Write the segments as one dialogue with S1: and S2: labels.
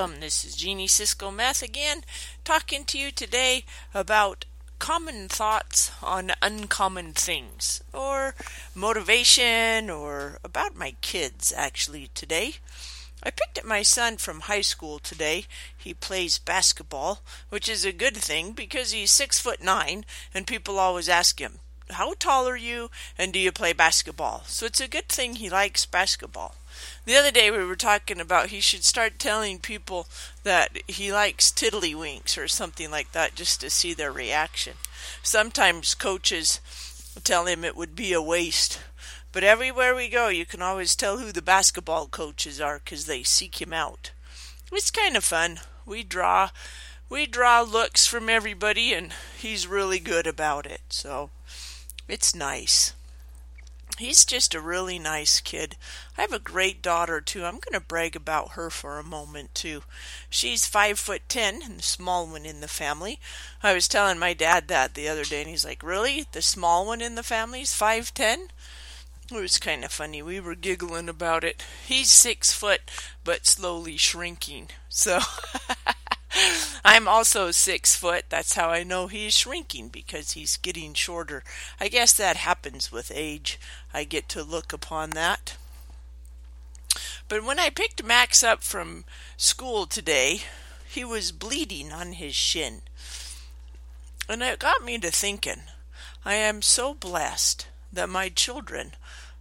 S1: Welcome. This is Jeannie Cisco Meth again, talking to you today about common thoughts on uncommon things, or motivation, or about my kids actually today. I picked up my son from high school today. He plays basketball, which is a good thing because he's six foot nine, and people always ask him, How tall are you, and do you play basketball? So it's a good thing he likes basketball. The other day we were talking about he should start telling people that he likes tiddlywinks or something like that just to see their reaction. Sometimes coaches tell him it would be a waste. But everywhere we go, you can always tell who the basketball coaches are because they seek him out. It's kind of fun. We draw, we draw looks from everybody, and he's really good about it. So it's nice. He's just a really nice kid. I have a great daughter too. I'm going to brag about her for a moment too. She's five foot ten and the small one in the family. I was telling my dad that the other day, and he's like, "Really? The small one in the family is five ten?" It was kind of funny. We were giggling about it. He's six foot, but slowly shrinking. So I'm also six foot. That's how I know he's shrinking because he's getting shorter. I guess that happens with age. I get to look upon that. But when I picked Max up from school today, he was bleeding on his shin. And it got me to thinking I am so blessed that my children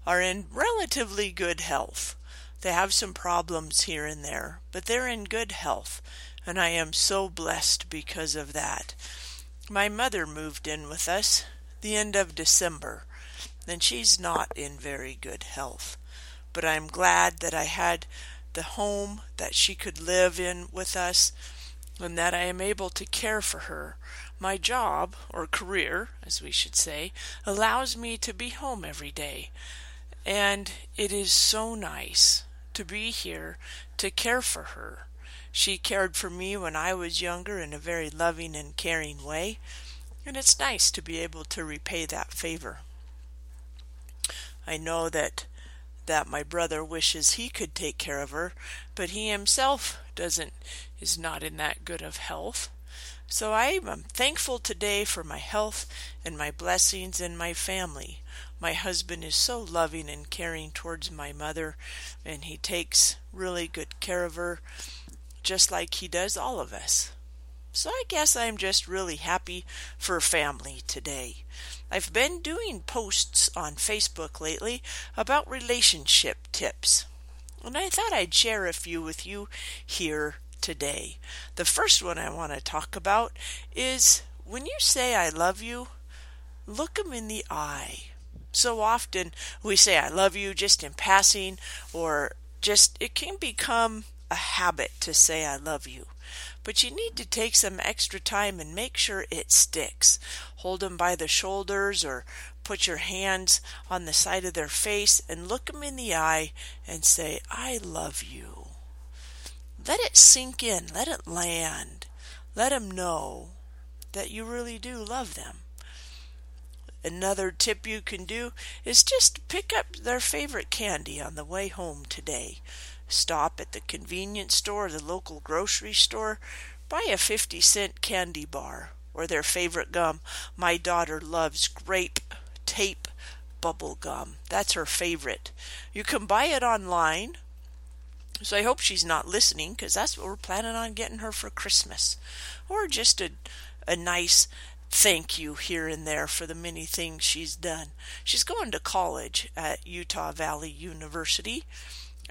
S1: are in relatively good health. They have some problems here and there, but they're in good health and I am so blessed because of that. My mother moved in with us the end of December, and she's not in very good health. But I'm glad that I had the home that she could live in with us and that I am able to care for her. My job, or career, as we should say, allows me to be home every day. And it is so nice to be here to care for her. She cared for me when I was younger in a very loving and caring way, and it's nice to be able to repay that favor. I know that that my brother wishes he could take care of her, but he himself doesn't is not in that good of health. So I am thankful today for my health and my blessings and my family. My husband is so loving and caring towards my mother, and he takes really good care of her just like He does all of us. So I guess I'm just really happy for family today. I've been doing posts on Facebook lately about relationship tips, and I thought I'd share a few with you here today. The first one I want to talk about is when you say I love you, look them in the eye. So often we say I love you just in passing, or just it can become a habit to say I love you. But you need to take some extra time and make sure it sticks. Hold them by the shoulders or put your hands on the side of their face and look them in the eye and say, I love you. Let it sink in, let it land. Let them know that you really do love them. Another tip you can do is just pick up their favorite candy on the way home today stop at the convenience store or the local grocery store, buy a 50 cent candy bar or their favorite gum. My daughter loves grape tape bubble gum. That's her favorite. You can buy it online. So I hope she's not listening because that's what we're planning on getting her for Christmas. Or just a, a nice thank you here and there for the many things she's done. She's going to college at Utah Valley University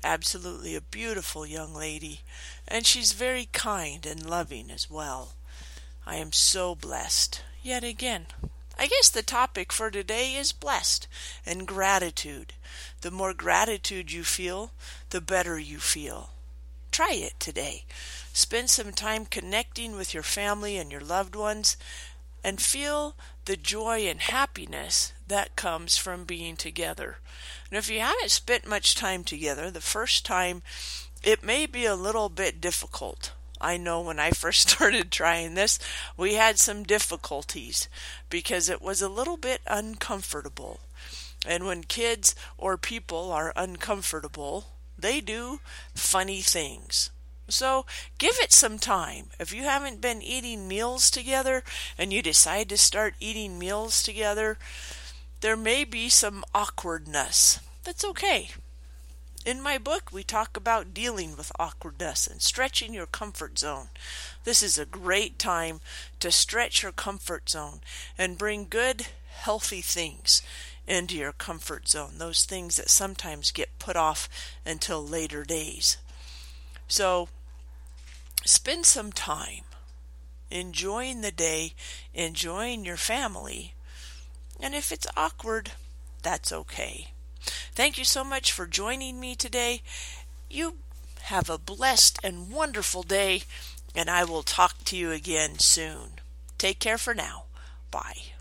S1: absolutely a beautiful young lady, and she's very kind and loving as well. I am so blessed. Yet again, I guess the topic for today is blessed and gratitude. The more gratitude you feel, the better you feel. Try it today. Spend some time connecting with your family and your loved ones and feel the joy and happiness that comes from being together. And if you haven't spent much time together, the first time it may be a little bit difficult. I know when I first started trying this, we had some difficulties because it was a little bit uncomfortable. And when kids or people are uncomfortable, they do funny things. So give it some time. If you haven't been eating meals together and you decide to start eating meals together, there may be some awkwardness. That's okay. In my book, we talk about dealing with awkwardness and stretching your comfort zone. This is a great time to stretch your comfort zone and bring good, healthy things into your comfort zone, those things that sometimes get put off until later days. So, spend some time enjoying the day, enjoying your family, and if it's awkward, that's okay. Thank you so much for joining me today. You have a blessed and wonderful day, and I will talk to you again soon. Take care for now. Bye.